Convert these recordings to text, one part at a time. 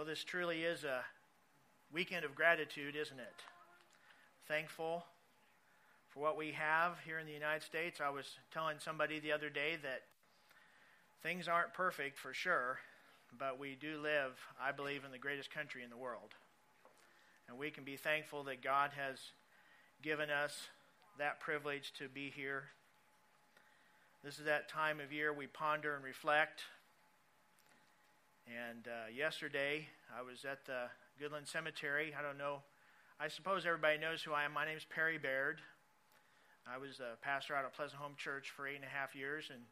Well, this truly is a weekend of gratitude, isn't it? Thankful for what we have here in the United States. I was telling somebody the other day that things aren't perfect for sure, but we do live, I believe, in the greatest country in the world. And we can be thankful that God has given us that privilege to be here. This is that time of year we ponder and reflect. And uh, yesterday, I was at the Goodland Cemetery. I don't know. I suppose everybody knows who I am. My name is Perry Baird. I was a pastor out at Pleasant Home Church for eight and a half years, and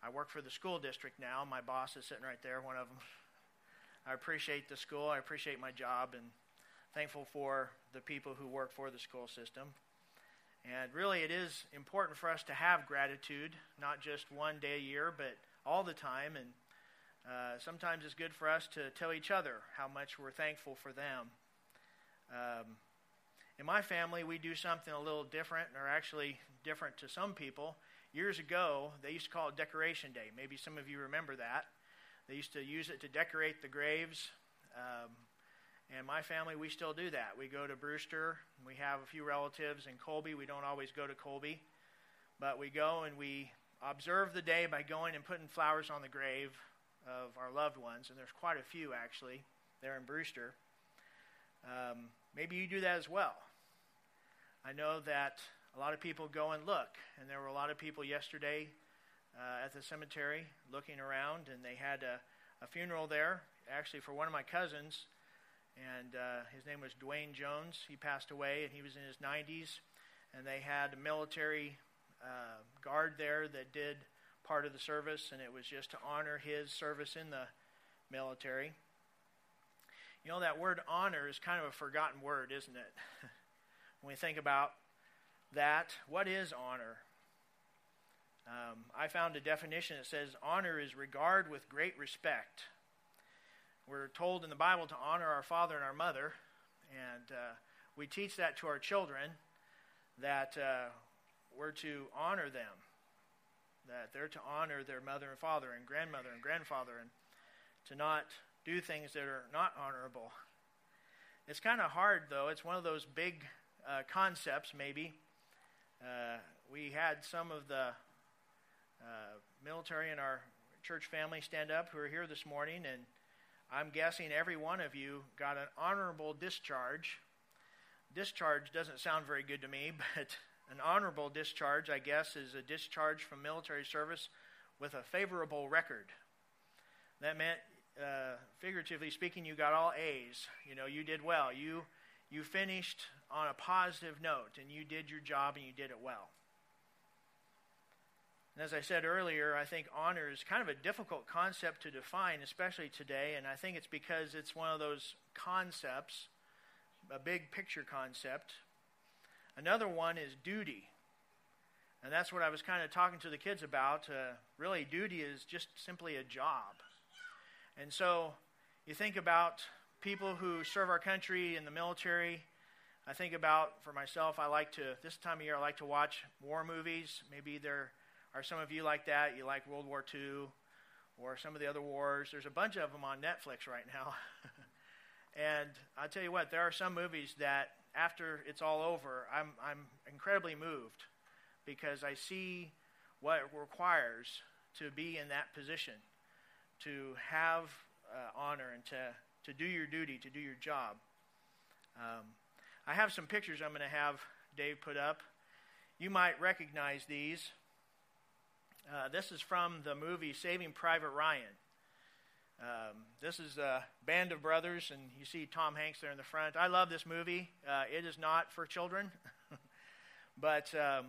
I work for the school district now. My boss is sitting right there, one of them. I appreciate the school. I appreciate my job, and thankful for the people who work for the school system. And really, it is important for us to have gratitude, not just one day a year, but all the time. And uh, sometimes it's good for us to tell each other how much we're thankful for them. Um, in my family, we do something a little different, or actually different to some people. Years ago, they used to call it Decoration Day. Maybe some of you remember that. They used to use it to decorate the graves. Um, and my family, we still do that. We go to Brewster. We have a few relatives in Colby. We don't always go to Colby, but we go and we observe the day by going and putting flowers on the grave of our loved ones. And there's quite a few actually there in Brewster. Um, maybe you do that as well. I know that a lot of people go and look, and there were a lot of people yesterday uh, at the cemetery looking around, and they had a, a funeral there, actually for one of my cousins and uh, his name was Dwayne Jones. He passed away, and he was in his 90s. And they had a military uh, guard there that did part of the service, and it was just to honor his service in the military. You know, that word honor is kind of a forgotten word, isn't it? when we think about that, what is honor? Um, I found a definition that says honor is regard with great respect we're told in the Bible to honor our father and our mother, and uh, we teach that to our children that uh, we're to honor them, that they're to honor their mother and father and grandmother and grandfather, and to not do things that are not honorable. It's kind of hard, though. It's one of those big uh, concepts, maybe. Uh, we had some of the uh, military in our church family stand up who are here this morning, and I'm guessing every one of you got an honorable discharge. Discharge doesn't sound very good to me, but an honorable discharge, I guess, is a discharge from military service with a favorable record. That meant, uh, figuratively speaking, you got all A's. You know, you did well. You you finished on a positive note, and you did your job, and you did it well. And as I said earlier, I think honor is kind of a difficult concept to define, especially today, and I think it's because it's one of those concepts, a big picture concept. Another one is duty. And that's what I was kind of talking to the kids about. Uh, really, duty is just simply a job. And so you think about people who serve our country in the military. I think about, for myself, I like to, this time of year, I like to watch war movies. Maybe there are some of you like that? You like World War II or some of the other wars? There's a bunch of them on Netflix right now. and I'll tell you what, there are some movies that after it's all over, I'm, I'm incredibly moved because I see what it requires to be in that position, to have uh, honor and to, to do your duty, to do your job. Um, I have some pictures I'm going to have Dave put up. You might recognize these. Uh, this is from the movie Saving Private Ryan. Um, this is a band of brothers, and you see Tom Hanks there in the front. I love this movie. Uh, it is not for children, but um,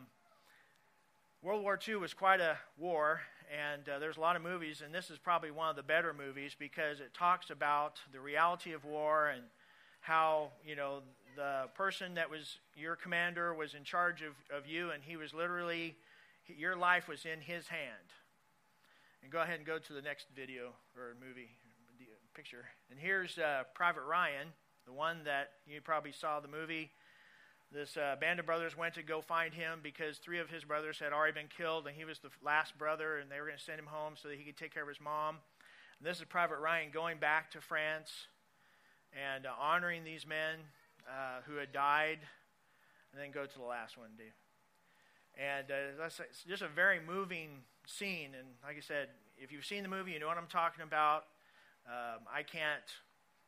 World War II was quite a war, and uh, there's a lot of movies, and this is probably one of the better movies because it talks about the reality of war and how you know the person that was your commander was in charge of, of you, and he was literally your life was in his hand. And go ahead and go to the next video or movie picture. And here's uh, Private Ryan, the one that you probably saw the movie. This uh, band of brothers went to go find him because three of his brothers had already been killed, and he was the last brother, and they were going to send him home so that he could take care of his mom. And this is Private Ryan going back to France and uh, honoring these men uh, who had died. And then go to the last one, Dave. And uh, that's just a very moving scene. And like I said, if you've seen the movie, you know what I'm talking about. Um, I can't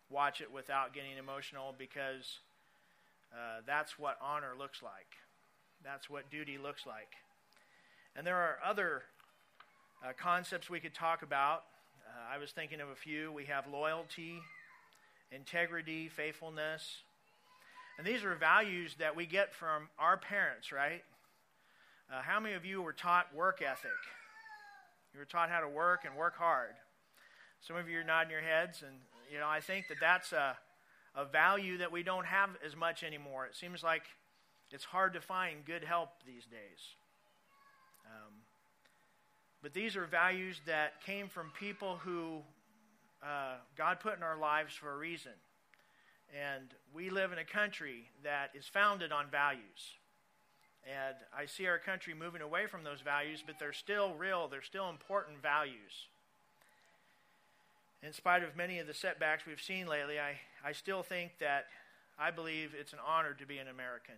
watch it without getting emotional because uh, that's what honor looks like. That's what duty looks like. And there are other uh, concepts we could talk about. Uh, I was thinking of a few. We have loyalty, integrity, faithfulness. And these are values that we get from our parents, right? Uh, how many of you were taught work ethic? You were taught how to work and work hard. Some of you are nodding your heads, and you know I think that that's a, a value that we don't have as much anymore. It seems like it's hard to find good help these days. Um, but these are values that came from people who uh, God put in our lives for a reason. And we live in a country that is founded on values. And I see our country moving away from those values, but they're still real, they're still important values. In spite of many of the setbacks we've seen lately, I, I still think that I believe it's an honor to be an American.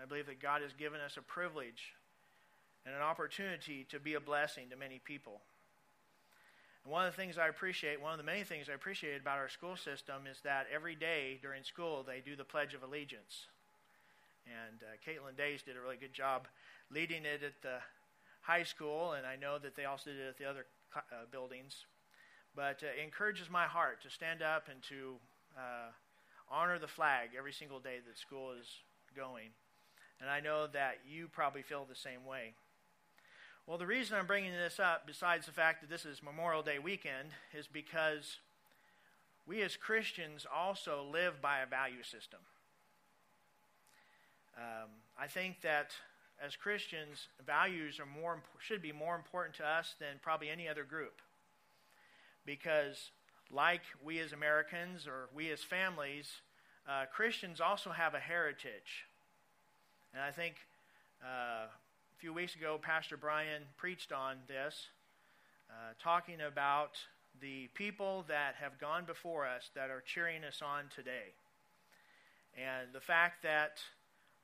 I believe that God has given us a privilege and an opportunity to be a blessing to many people. And one of the things I appreciate, one of the many things I appreciate about our school system is that every day during school they do the Pledge of Allegiance. And uh, Caitlin Days did a really good job leading it at the high school, and I know that they also did it at the other uh, buildings. But uh, it encourages my heart to stand up and to uh, honor the flag every single day that school is going. And I know that you probably feel the same way. Well, the reason I'm bringing this up, besides the fact that this is Memorial Day weekend, is because we as Christians also live by a value system. Um, I think that as Christians, values are more should be more important to us than probably any other group, because like we as Americans or we as families, uh, Christians also have a heritage, and I think uh, a few weeks ago, Pastor Brian preached on this, uh, talking about the people that have gone before us that are cheering us on today, and the fact that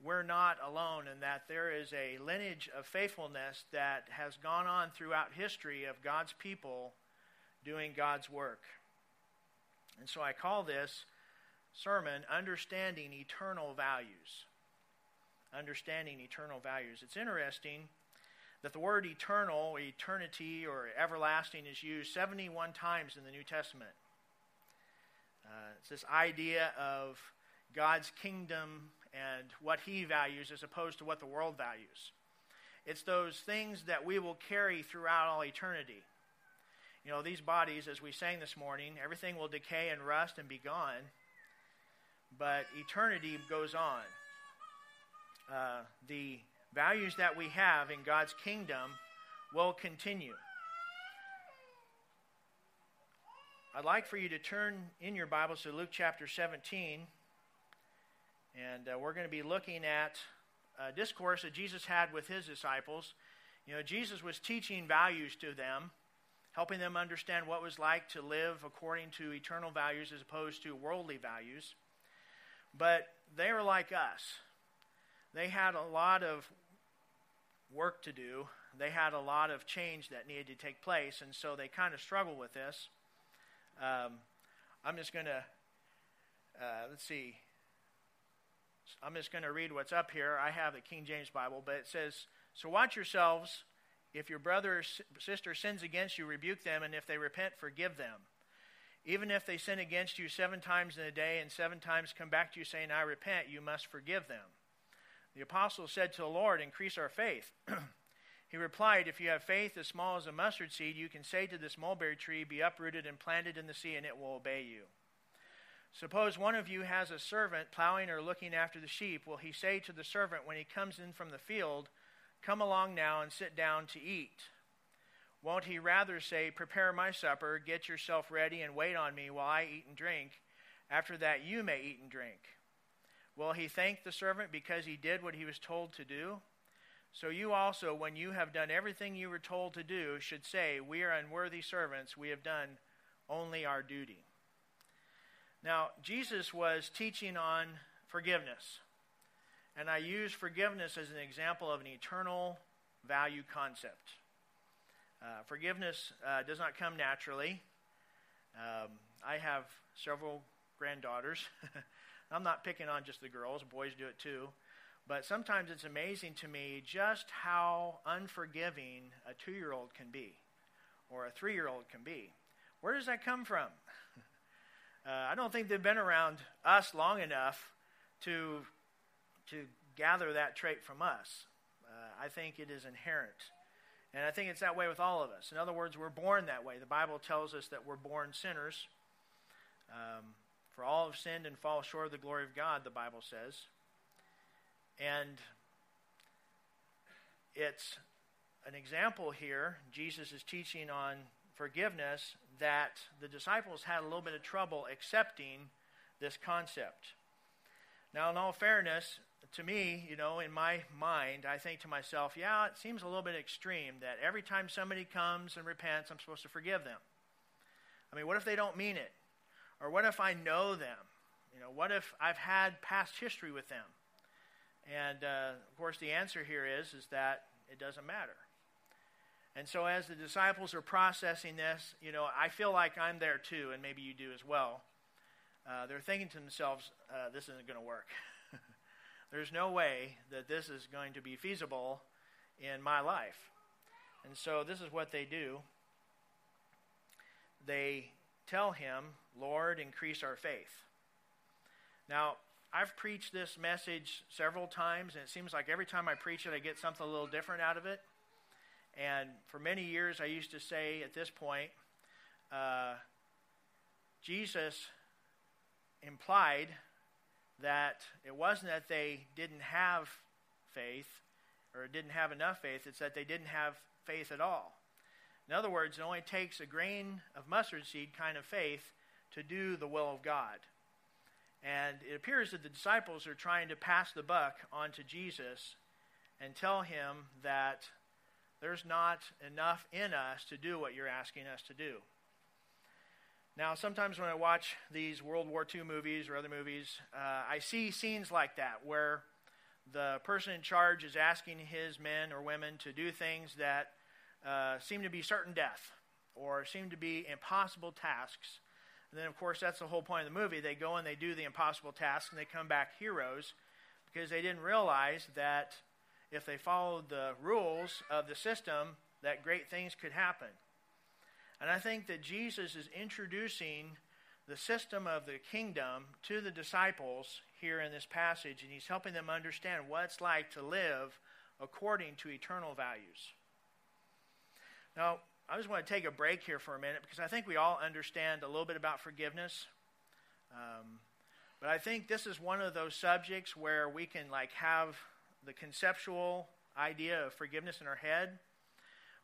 we're not alone and that there is a lineage of faithfulness that has gone on throughout history of God's people doing God's work. And so I call this sermon Understanding Eternal Values. Understanding Eternal Values. It's interesting that the word eternal, eternity, or everlasting is used 71 times in the New Testament. Uh, it's this idea of God's kingdom and what he values as opposed to what the world values. It's those things that we will carry throughout all eternity. You know, these bodies, as we sang this morning, everything will decay and rust and be gone, but eternity goes on. Uh, the values that we have in God's kingdom will continue. I'd like for you to turn in your Bibles to Luke chapter 17. And uh, we're going to be looking at a discourse that Jesus had with his disciples. You know, Jesus was teaching values to them, helping them understand what it was like to live according to eternal values as opposed to worldly values. But they were like us. They had a lot of work to do. They had a lot of change that needed to take place, and so they kind of struggled with this. Um, I'm just going to, uh, let's see, I'm just going to read what's up here. I have the King James Bible, but it says, So watch yourselves. If your brother or sister sins against you, rebuke them, and if they repent, forgive them. Even if they sin against you seven times in a day and seven times come back to you saying, I repent, you must forgive them. The apostle said to the Lord, Increase our faith. he replied, If you have faith as small as a mustard seed, you can say to this mulberry tree, Be uprooted and planted in the sea, and it will obey you. Suppose one of you has a servant plowing or looking after the sheep. Will he say to the servant when he comes in from the field, Come along now and sit down to eat? Won't he rather say, Prepare my supper, get yourself ready, and wait on me while I eat and drink? After that, you may eat and drink. Will he thank the servant because he did what he was told to do? So you also, when you have done everything you were told to do, should say, We are unworthy servants, we have done only our duty. Now, Jesus was teaching on forgiveness. And I use forgiveness as an example of an eternal value concept. Uh, forgiveness uh, does not come naturally. Um, I have several granddaughters. I'm not picking on just the girls, boys do it too. But sometimes it's amazing to me just how unforgiving a two year old can be or a three year old can be. Where does that come from? Uh, I don't think they've been around us long enough to, to gather that trait from us. Uh, I think it is inherent. And I think it's that way with all of us. In other words, we're born that way. The Bible tells us that we're born sinners. Um, for all have sinned and fall short of the glory of God, the Bible says. And it's an example here. Jesus is teaching on forgiveness that the disciples had a little bit of trouble accepting this concept. Now, in all fairness, to me, you know, in my mind, I think to myself, yeah, it seems a little bit extreme that every time somebody comes and repents, I'm supposed to forgive them. I mean, what if they don't mean it? Or what if I know them? You know, what if I've had past history with them? And uh, of course, the answer here is is that it doesn't matter. And so, as the disciples are processing this, you know, I feel like I'm there too, and maybe you do as well. Uh, they're thinking to themselves, uh, "This isn't going to work." There's no way that this is going to be feasible in my life. And so this is what they do. They tell him, Lord, increase our faith. Now, I've preached this message several times, and it seems like every time I preach it, I get something a little different out of it. And for many years, I used to say at this point, uh, Jesus implied that it wasn't that they didn't have faith or didn't have enough faith, it's that they didn't have faith at all. In other words, it only takes a grain of mustard seed kind of faith to do the will of God. And it appears that the disciples are trying to pass the buck on to Jesus and tell him that there's not enough in us to do what you're asking us to do. Now, sometimes when I watch these World War II movies or other movies, uh, I see scenes like that where the person in charge is asking his men or women to do things that uh, seem to be certain death or seem to be impossible tasks. And then, of course, that's the whole point of the movie. They go and they do the impossible tasks and they come back heroes because they didn't realize that if they followed the rules of the system, that great things could happen. And I think that Jesus is introducing the system of the kingdom to the disciples here in this passage, and he's helping them understand what it's like to live according to eternal values. Now, I just want to take a break here for a minute because I think we all understand a little bit about forgiveness. Um, but I think this is one of those subjects where we can like have the conceptual idea of forgiveness in our head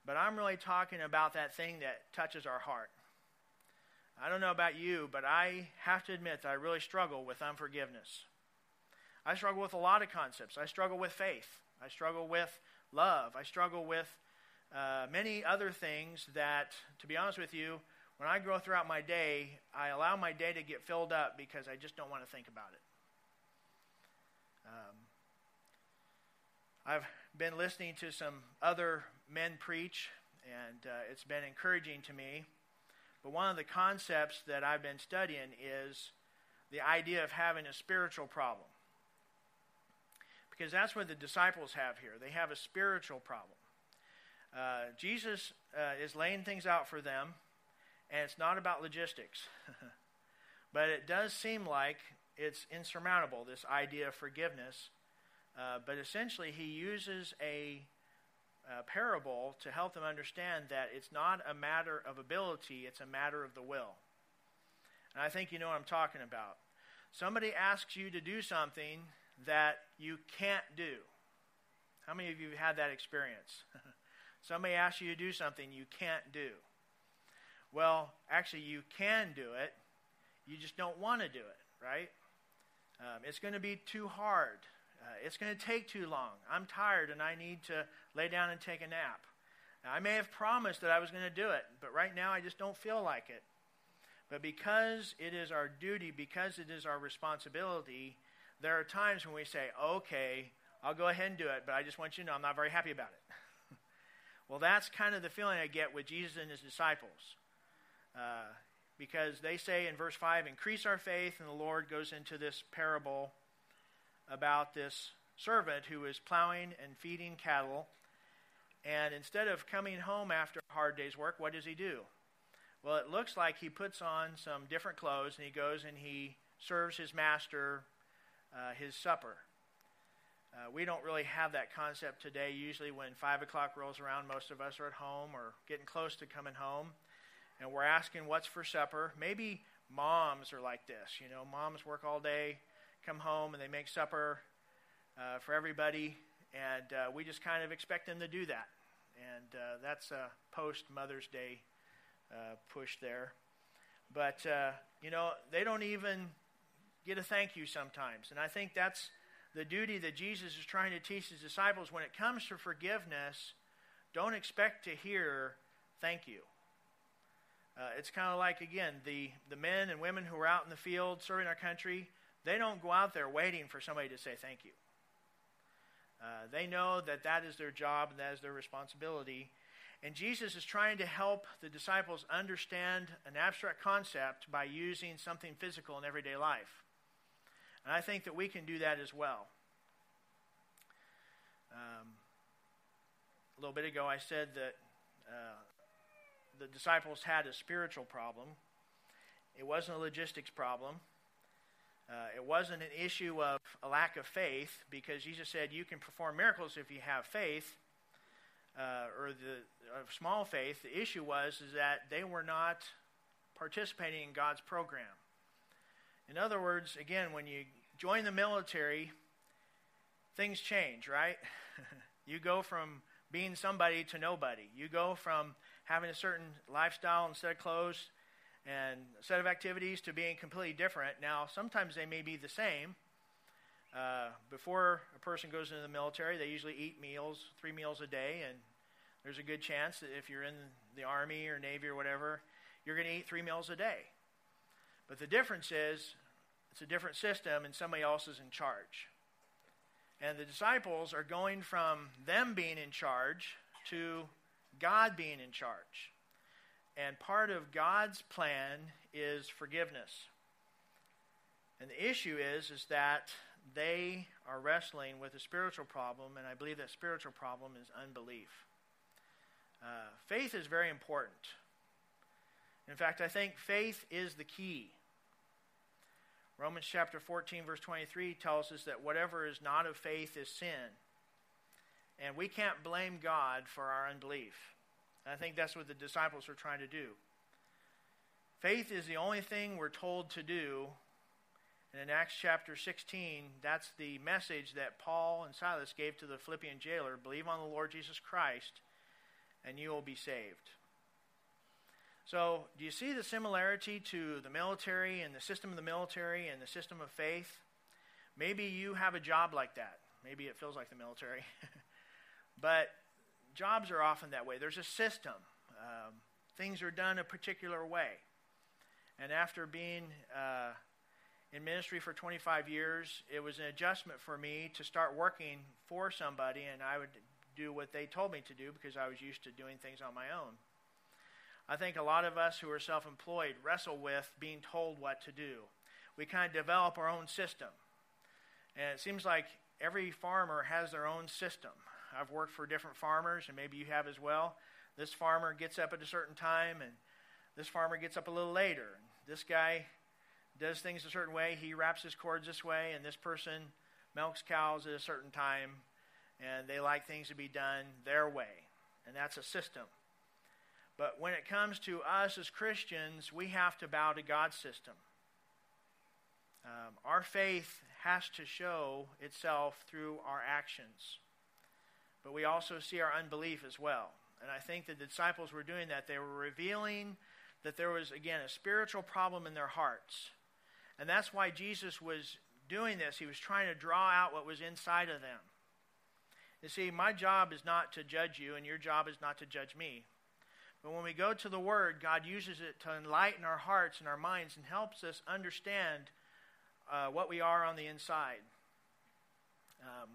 but I'm really talking about that thing that touches our heart. I don't know about you, but I have to admit that I really struggle with unforgiveness. I struggle with a lot of concepts. I struggle with faith. I struggle with love. I struggle with uh, many other things that, to be honest with you, when I go throughout my day, I allow my day to get filled up because I just don't want to think about it. I've been listening to some other men preach, and uh, it's been encouraging to me. But one of the concepts that I've been studying is the idea of having a spiritual problem. Because that's what the disciples have here. They have a spiritual problem. Uh, Jesus uh, is laying things out for them, and it's not about logistics. but it does seem like it's insurmountable, this idea of forgiveness. Uh, but essentially, he uses a uh, parable to help them understand that it's not a matter of ability, it's a matter of the will. And I think you know what I'm talking about. Somebody asks you to do something that you can't do. How many of you have had that experience? Somebody asks you to do something you can't do. Well, actually, you can do it. You just don't want to do it, right? Um, it's going to be too hard. Uh, it's going to take too long. I'm tired and I need to lay down and take a nap. Now, I may have promised that I was going to do it, but right now I just don't feel like it. But because it is our duty, because it is our responsibility, there are times when we say, okay, I'll go ahead and do it, but I just want you to know I'm not very happy about it. well, that's kind of the feeling I get with Jesus and his disciples. Uh, because they say in verse 5, increase our faith, and the Lord goes into this parable about this servant who is plowing and feeding cattle. And instead of coming home after a hard day's work, what does he do? Well, it looks like he puts on some different clothes and he goes and he serves his master uh, his supper. Uh, we don't really have that concept today. Usually, when 5 o'clock rolls around, most of us are at home or getting close to coming home. And we're asking, What's for supper? Maybe moms are like this. You know, moms work all day, come home, and they make supper uh, for everybody. And uh, we just kind of expect them to do that. And uh, that's a post Mother's Day uh, push there. But, uh, you know, they don't even get a thank you sometimes. And I think that's the duty that Jesus is trying to teach his disciples. When it comes to forgiveness, don't expect to hear thank you. Uh, it's kind of like, again, the, the men and women who are out in the field serving our country, they don't go out there waiting for somebody to say thank you. Uh, they know that that is their job and that is their responsibility. And Jesus is trying to help the disciples understand an abstract concept by using something physical in everyday life. And I think that we can do that as well. Um, a little bit ago, I said that uh, the disciples had a spiritual problem. It wasn't a logistics problem. Uh, it wasn't an issue of a lack of faith because Jesus said you can perform miracles if you have faith uh, or the small faith. The issue was is that they were not participating in God's program. In other words, again, when you join the military, things change, right? you go from being somebody to nobody. You go from having a certain lifestyle and set of clothes and set of activities to being completely different. Now, sometimes they may be the same. Uh, before a person goes into the military, they usually eat meals, three meals a day, and there's a good chance that if you're in the Army or Navy or whatever, you're going to eat three meals a day. But the difference is it's a different system, and somebody else is in charge. And the disciples are going from them being in charge to God being in charge. And part of God's plan is forgiveness. And the issue is is that they are wrestling with a spiritual problem, and I believe that spiritual problem is unbelief. Uh, faith is very important. In fact, I think faith is the key. Romans chapter 14, verse 23 tells us that whatever is not of faith is sin. And we can't blame God for our unbelief. I think that's what the disciples are trying to do. Faith is the only thing we're told to do. And in Acts chapter 16, that's the message that Paul and Silas gave to the Philippian jailer believe on the Lord Jesus Christ, and you will be saved. So, do you see the similarity to the military and the system of the military and the system of faith? Maybe you have a job like that. Maybe it feels like the military. but jobs are often that way. There's a system, um, things are done a particular way. And after being uh, in ministry for 25 years, it was an adjustment for me to start working for somebody, and I would do what they told me to do because I was used to doing things on my own. I think a lot of us who are self employed wrestle with being told what to do. We kind of develop our own system. And it seems like every farmer has their own system. I've worked for different farmers, and maybe you have as well. This farmer gets up at a certain time, and this farmer gets up a little later. This guy does things a certain way. He wraps his cords this way, and this person milks cows at a certain time, and they like things to be done their way. And that's a system. But when it comes to us as Christians, we have to bow to God's system. Um, our faith has to show itself through our actions. But we also see our unbelief as well. And I think the disciples were doing that. They were revealing that there was, again, a spiritual problem in their hearts. And that's why Jesus was doing this. He was trying to draw out what was inside of them. You see, my job is not to judge you, and your job is not to judge me. But when we go to the Word, God uses it to enlighten our hearts and our minds and helps us understand uh, what we are on the inside. Um,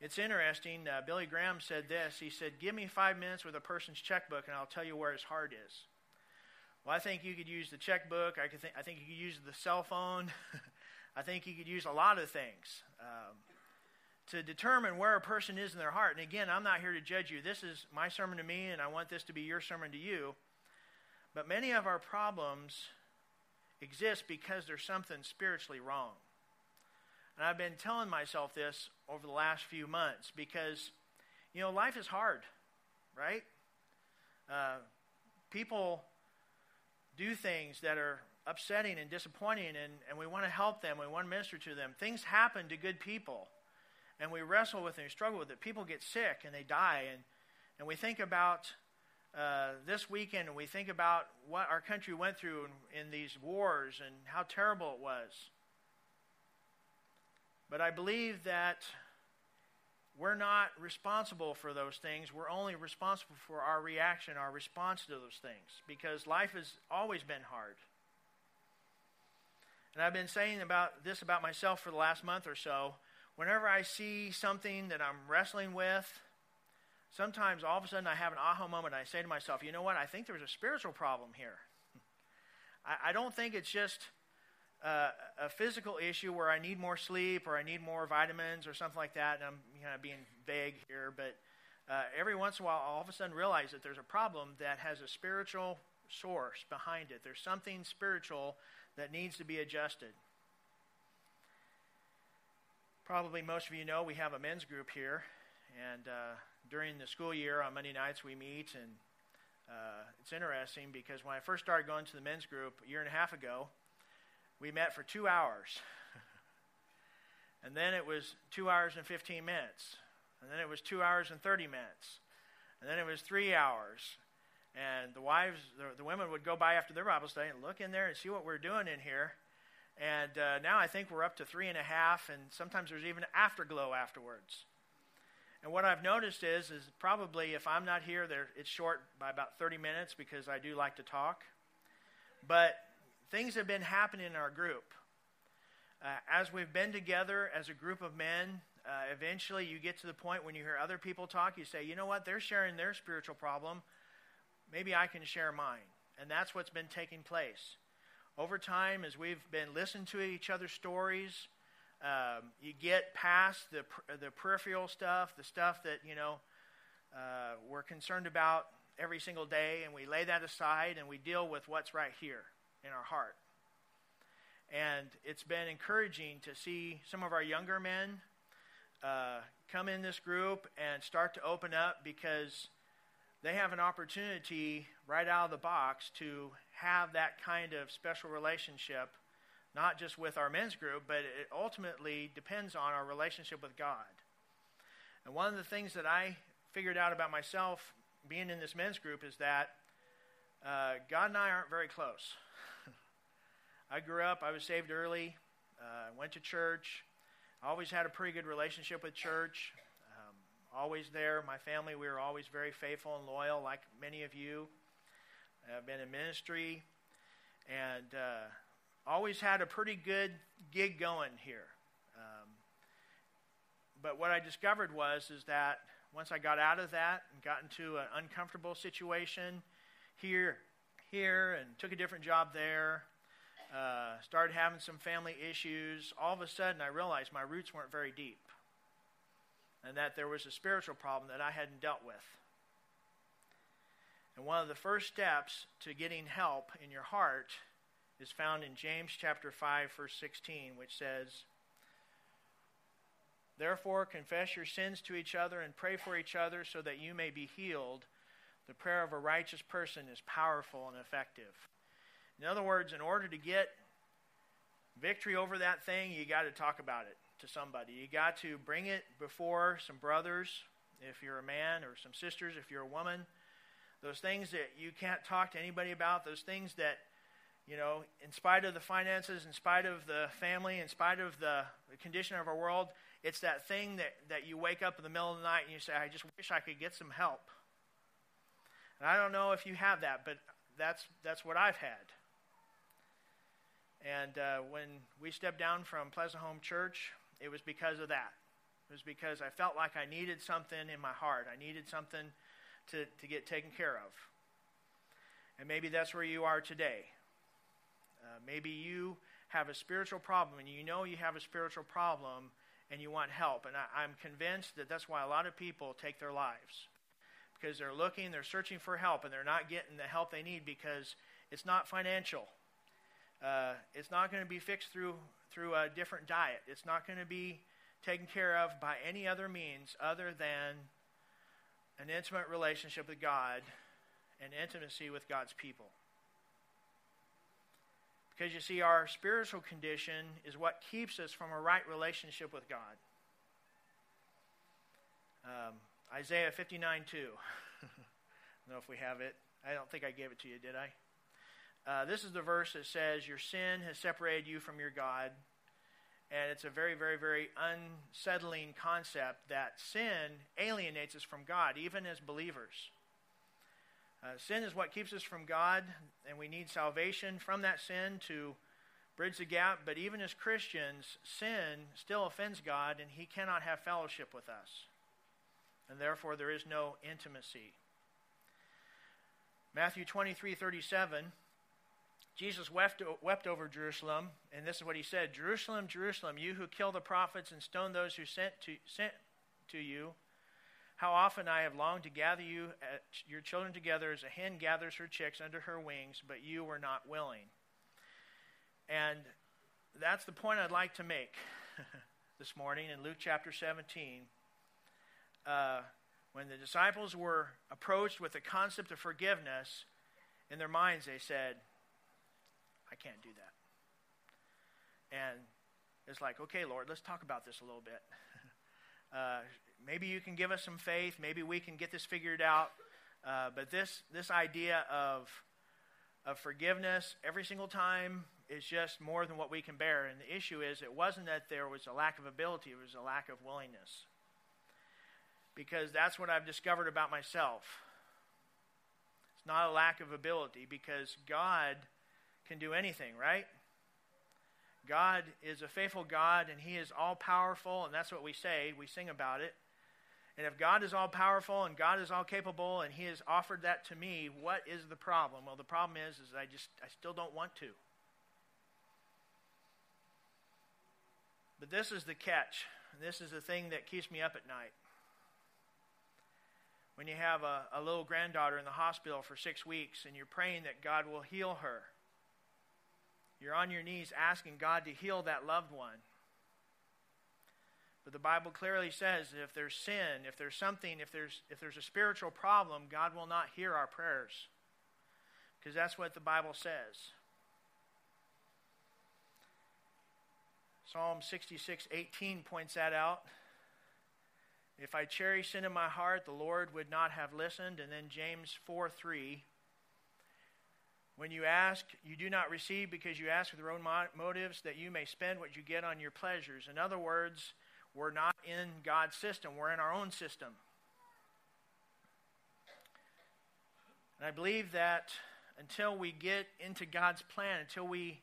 it's interesting. Uh, Billy Graham said this. He said, Give me five minutes with a person's checkbook, and I'll tell you where his heart is. Well, I think you could use the checkbook. I, could think, I think you could use the cell phone. I think you could use a lot of things um, to determine where a person is in their heart. And again, I'm not here to judge you. This is my sermon to me, and I want this to be your sermon to you. But many of our problems exist because there's something spiritually wrong. And I've been telling myself this over the last few months because, you know, life is hard, right? Uh, people do things that are upsetting and disappointing, and, and we want to help them. We want to minister to them. Things happen to good people, and we wrestle with it and struggle with it. People get sick and they die, and, and we think about uh, this weekend and we think about what our country went through in, in these wars and how terrible it was. But I believe that we're not responsible for those things. We're only responsible for our reaction, our response to those things, because life has always been hard. And I've been saying about this about myself for the last month or so. Whenever I see something that I'm wrestling with, sometimes all of a sudden I have an aha moment. And I say to myself, you know what? I think there's a spiritual problem here. I, I don't think it's just a physical issue where I need more sleep or I need more vitamins or something like that, and I'm kind of being vague here, but uh, every once in a while, I'll all of a sudden realize that there's a problem that has a spiritual source behind it. There's something spiritual that needs to be adjusted. Probably most of you know we have a men's group here, and uh, during the school year on Monday nights we meet, and uh, it's interesting because when I first started going to the men's group a year and a half ago, we met for two hours. and then it was two hours and 15 minutes. And then it was two hours and 30 minutes. And then it was three hours. And the wives, the, the women would go by after their Bible study and look in there and see what we're doing in here. And uh, now I think we're up to three and a half, and sometimes there's even afterglow afterwards. And what I've noticed is, is probably if I'm not here, there it's short by about 30 minutes because I do like to talk. But things have been happening in our group. Uh, as we've been together as a group of men, uh, eventually you get to the point when you hear other people talk, you say, you know what, they're sharing their spiritual problem. Maybe I can share mine. And that's what's been taking place. Over time, as we've been listening to each other's stories, um, you get past the, the peripheral stuff, the stuff that, you know, uh, we're concerned about every single day, and we lay that aside and we deal with what's right here in our heart. And it's been encouraging to see some of our younger men uh, come in this group and start to open up because they have an opportunity right out of the box to have that kind of special relationship, not just with our men's group, but it ultimately depends on our relationship with God. And one of the things that I figured out about myself being in this men's group is that uh, God and I aren't very close. I grew up, I was saved early, uh, went to church, always had a pretty good relationship with church, um, always there. My family, we were always very faithful and loyal, like many of you. I've been in ministry and uh, always had a pretty good gig going here. Um, but what I discovered was is that once I got out of that and got into an uncomfortable situation here, here, and took a different job there, uh, started having some family issues, all of a sudden I realized my roots weren't very deep and that there was a spiritual problem that I hadn't dealt with. And one of the first steps to getting help in your heart is found in James chapter 5 verse 16 which says Therefore confess your sins to each other and pray for each other so that you may be healed. The prayer of a righteous person is powerful and effective. In other words, in order to get victory over that thing, you got to talk about it to somebody. You got to bring it before some brothers, if you're a man, or some sisters, if you're a woman. Those things that you can't talk to anybody about, those things that, you know, in spite of the finances, in spite of the family, in spite of the, condition of our world, it's that thing that, that you wake up in the middle of the night and you say, I just wish I could get some help. And I don't know if you have that, but that's, that's what I've had. And uh, when we stepped down from Pleasant Home Church, it was because of that. It was because I felt like I needed something in my heart. I needed something to, to get taken care of. And maybe that's where you are today. Uh, maybe you have a spiritual problem and you know you have a spiritual problem and you want help. And I, I'm convinced that that's why a lot of people take their lives. Because they're looking, they're searching for help, and they're not getting the help they need because it's not financial. Uh, it's not going to be fixed through, through a different diet. It's not going to be taken care of by any other means other than an intimate relationship with God and intimacy with God's people. Because you see, our spiritual condition is what keeps us from a right relationship with God. Um, Isaiah 59 2. I don't know if we have it. I don't think I gave it to you, did I? Uh, this is the verse that says, Your sin has separated you from your God. And it's a very, very, very unsettling concept that sin alienates us from God, even as believers. Uh, sin is what keeps us from God, and we need salvation from that sin to bridge the gap. But even as Christians, sin still offends God, and He cannot have fellowship with us. And therefore, there is no intimacy. Matthew 23 37. Jesus wept, wept over Jerusalem, and this is what he said Jerusalem, Jerusalem, you who kill the prophets and stone those who sent to, sent to you. How often I have longed to gather you, uh, your children together as a hen gathers her chicks under her wings, but you were not willing. And that's the point I'd like to make this morning in Luke chapter 17. Uh, when the disciples were approached with the concept of forgiveness, in their minds they said, I can't do that. And it's like, okay, Lord, let's talk about this a little bit. uh, maybe you can give us some faith. Maybe we can get this figured out. Uh, but this this idea of of forgiveness every single time is just more than what we can bear. And the issue is, it wasn't that there was a lack of ability; it was a lack of willingness. Because that's what I've discovered about myself. It's not a lack of ability, because God can do anything, right? God is a faithful God and He is all powerful, and that's what we say. We sing about it. And if God is all powerful and God is all capable and He has offered that to me, what is the problem? Well, the problem is, is I just I still don't want to. But this is the catch. This is the thing that keeps me up at night. When you have a, a little granddaughter in the hospital for six weeks and you're praying that God will heal her you're on your knees asking God to heal that loved one. But the Bible clearly says that if there's sin, if there's something, if there's if there's a spiritual problem, God will not hear our prayers. Because that's what the Bible says. Psalm 66, 18 points that out. If I cherish sin in my heart, the Lord would not have listened. And then James 4, 3 when you ask, you do not receive because you ask with your own motives that you may spend what you get on your pleasures. In other words, we're not in God's system, we're in our own system. And I believe that until we get into God's plan, until we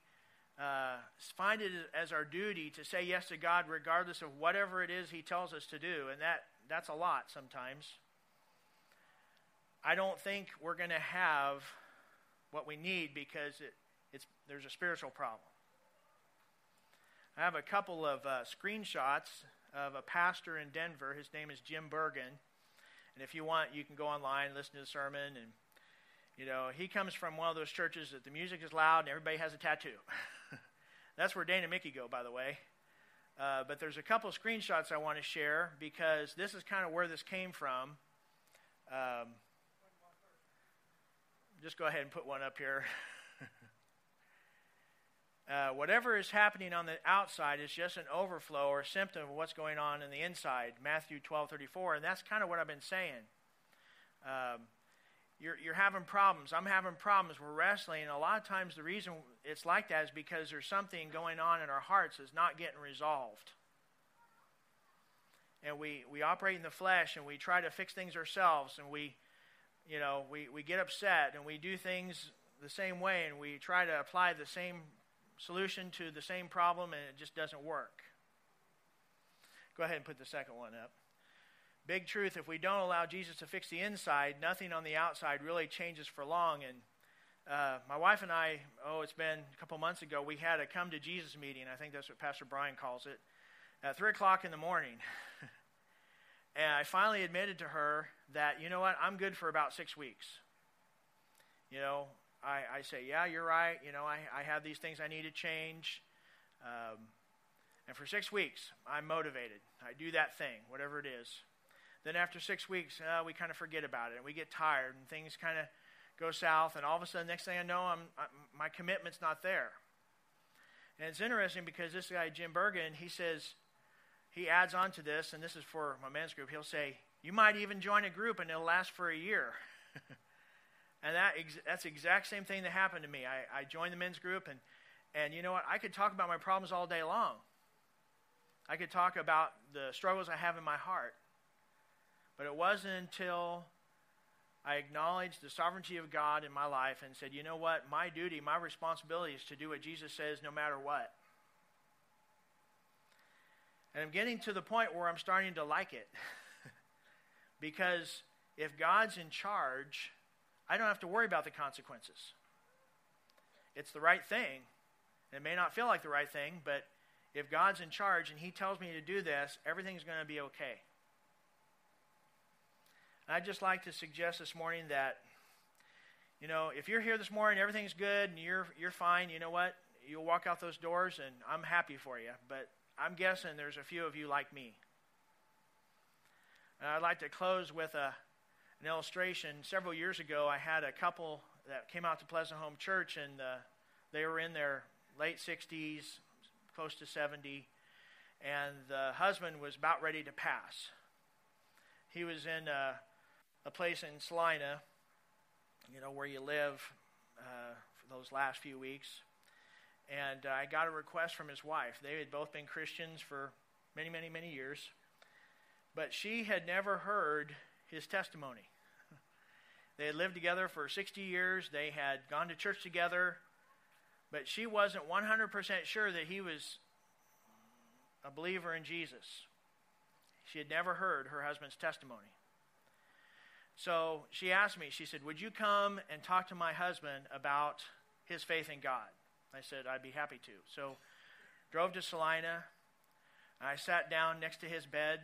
uh, find it as our duty to say yes to God regardless of whatever it is He tells us to do, and that, that's a lot sometimes, I don't think we're going to have what we need because it, it's, there's a spiritual problem. I have a couple of uh, screenshots of a pastor in Denver. His name is Jim Burgen. And if you want, you can go online, and listen to the sermon. And, you know, he comes from one of those churches that the music is loud and everybody has a tattoo. That's where Dana and Mickey go, by the way. Uh, but there's a couple screenshots I want to share because this is kind of where this came from. Um, just go ahead and put one up here. uh, whatever is happening on the outside is just an overflow or symptom of what's going on in the inside. Matthew 12:34, And that's kind of what I've been saying. Um, you're, you're having problems. I'm having problems. We're wrestling. And a lot of times the reason it's like that is because there's something going on in our hearts that's not getting resolved. And we, we operate in the flesh and we try to fix things ourselves and we you know, we, we get upset and we do things the same way and we try to apply the same solution to the same problem and it just doesn't work. Go ahead and put the second one up. Big truth if we don't allow Jesus to fix the inside, nothing on the outside really changes for long. And uh, my wife and I, oh, it's been a couple months ago, we had a come to Jesus meeting. I think that's what Pastor Brian calls it, at 3 o'clock in the morning. and I finally admitted to her that, you know what, I'm good for about six weeks. You know, I, I say, yeah, you're right. You know, I, I have these things I need to change. Um, and for six weeks, I'm motivated. I do that thing, whatever it is. Then after six weeks, uh, we kind of forget about it and we get tired and things kind of go south. And all of a sudden, next thing I know, I'm, I, my commitment's not there. And it's interesting because this guy, Jim Burgen, he says, he adds on to this, and this is for my men's group. He'll say, You might even join a group and it'll last for a year. and that, that's the exact same thing that happened to me. I, I joined the men's group, and, and you know what? I could talk about my problems all day long. I could talk about the struggles I have in my heart. But it wasn't until I acknowledged the sovereignty of God in my life and said, you know what? My duty, my responsibility is to do what Jesus says no matter what. And I'm getting to the point where I'm starting to like it. because if God's in charge, I don't have to worry about the consequences. It's the right thing. It may not feel like the right thing, but if God's in charge and He tells me to do this, everything's going to be okay. And I'd just like to suggest this morning that, you know, if you're here this morning, everything's good and you're, you're fine, you know what? You'll walk out those doors and I'm happy for you. But I'm guessing there's a few of you like me. And I'd like to close with a, an illustration. Several years ago, I had a couple that came out to Pleasant Home Church, and uh, they were in their late 60s, close to 70, and the husband was about ready to pass. He was in a, a place in Salina, you know, where you live uh, for those last few weeks. And uh, I got a request from his wife. They had both been Christians for many, many, many years. But she had never heard his testimony. They had lived together for 60 years. They had gone to church together but she wasn't 100% sure that he was a believer in Jesus. She had never heard her husband's testimony. So she asked me, she said, Would you come and talk to my husband about his faith in God? I said, I'd be happy to. So drove to Salina. I sat down next to his bed.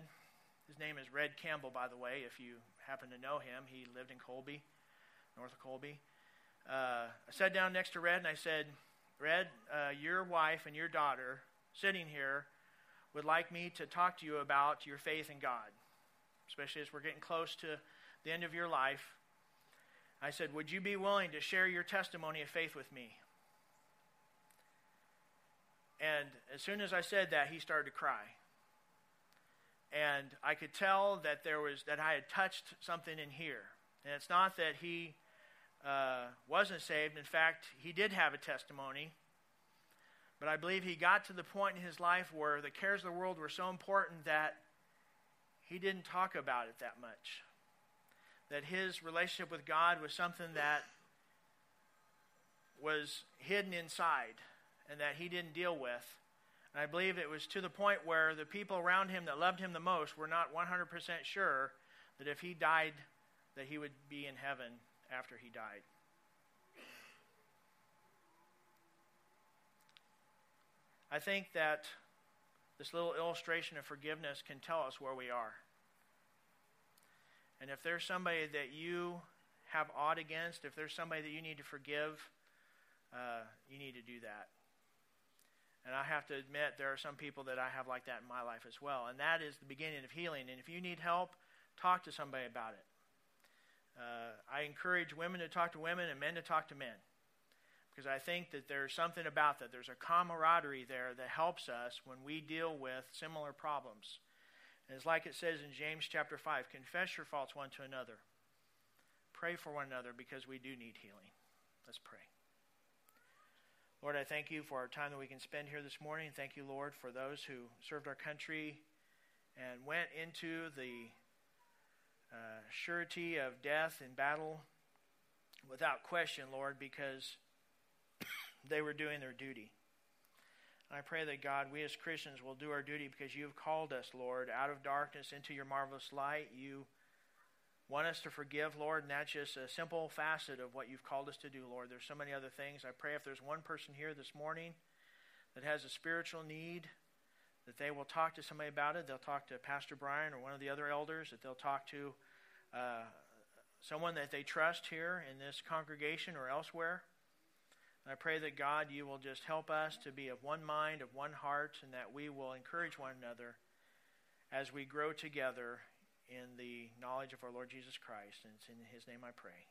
His name is Red Campbell, by the way, if you happen to know him. He lived in Colby, north of Colby. Uh, I sat down next to Red and I said, Red, uh, your wife and your daughter sitting here would like me to talk to you about your faith in God, especially as we're getting close to the end of your life. I said, Would you be willing to share your testimony of faith with me? And as soon as I said that, he started to cry. And I could tell that there was that I had touched something in here. And it's not that he uh, wasn't saved. In fact, he did have a testimony. But I believe he got to the point in his life where the cares of the world were so important that he didn't talk about it that much. That his relationship with God was something that was hidden inside and that he didn't deal with. And I believe it was to the point where the people around him that loved him the most were not 100% sure that if he died, that he would be in heaven after he died. I think that this little illustration of forgiveness can tell us where we are. And if there's somebody that you have aught against, if there's somebody that you need to forgive, uh, you need to do that. And I have to admit, there are some people that I have like that in my life as well. And that is the beginning of healing. And if you need help, talk to somebody about it. Uh, I encourage women to talk to women and men to talk to men because I think that there's something about that. There's a camaraderie there that helps us when we deal with similar problems. And it's like it says in James chapter 5 confess your faults one to another, pray for one another because we do need healing. Let's pray. Lord, I thank you for our time that we can spend here this morning. Thank you, Lord, for those who served our country and went into the uh, surety of death in battle without question, Lord, because they were doing their duty. I pray that God, we as Christians will do our duty because you have called us, Lord, out of darkness into your marvelous light. You want us to forgive, Lord, and that's just a simple facet of what you've called us to do, Lord. There's so many other things. I pray if there's one person here this morning that has a spiritual need, that they will talk to somebody about it. They'll talk to Pastor Brian or one of the other elders, that they'll talk to uh, someone that they trust here in this congregation or elsewhere. I pray that God, you will just help us to be of one mind, of one heart, and that we will encourage one another as we grow together in the knowledge of our Lord Jesus Christ. And it's in his name I pray.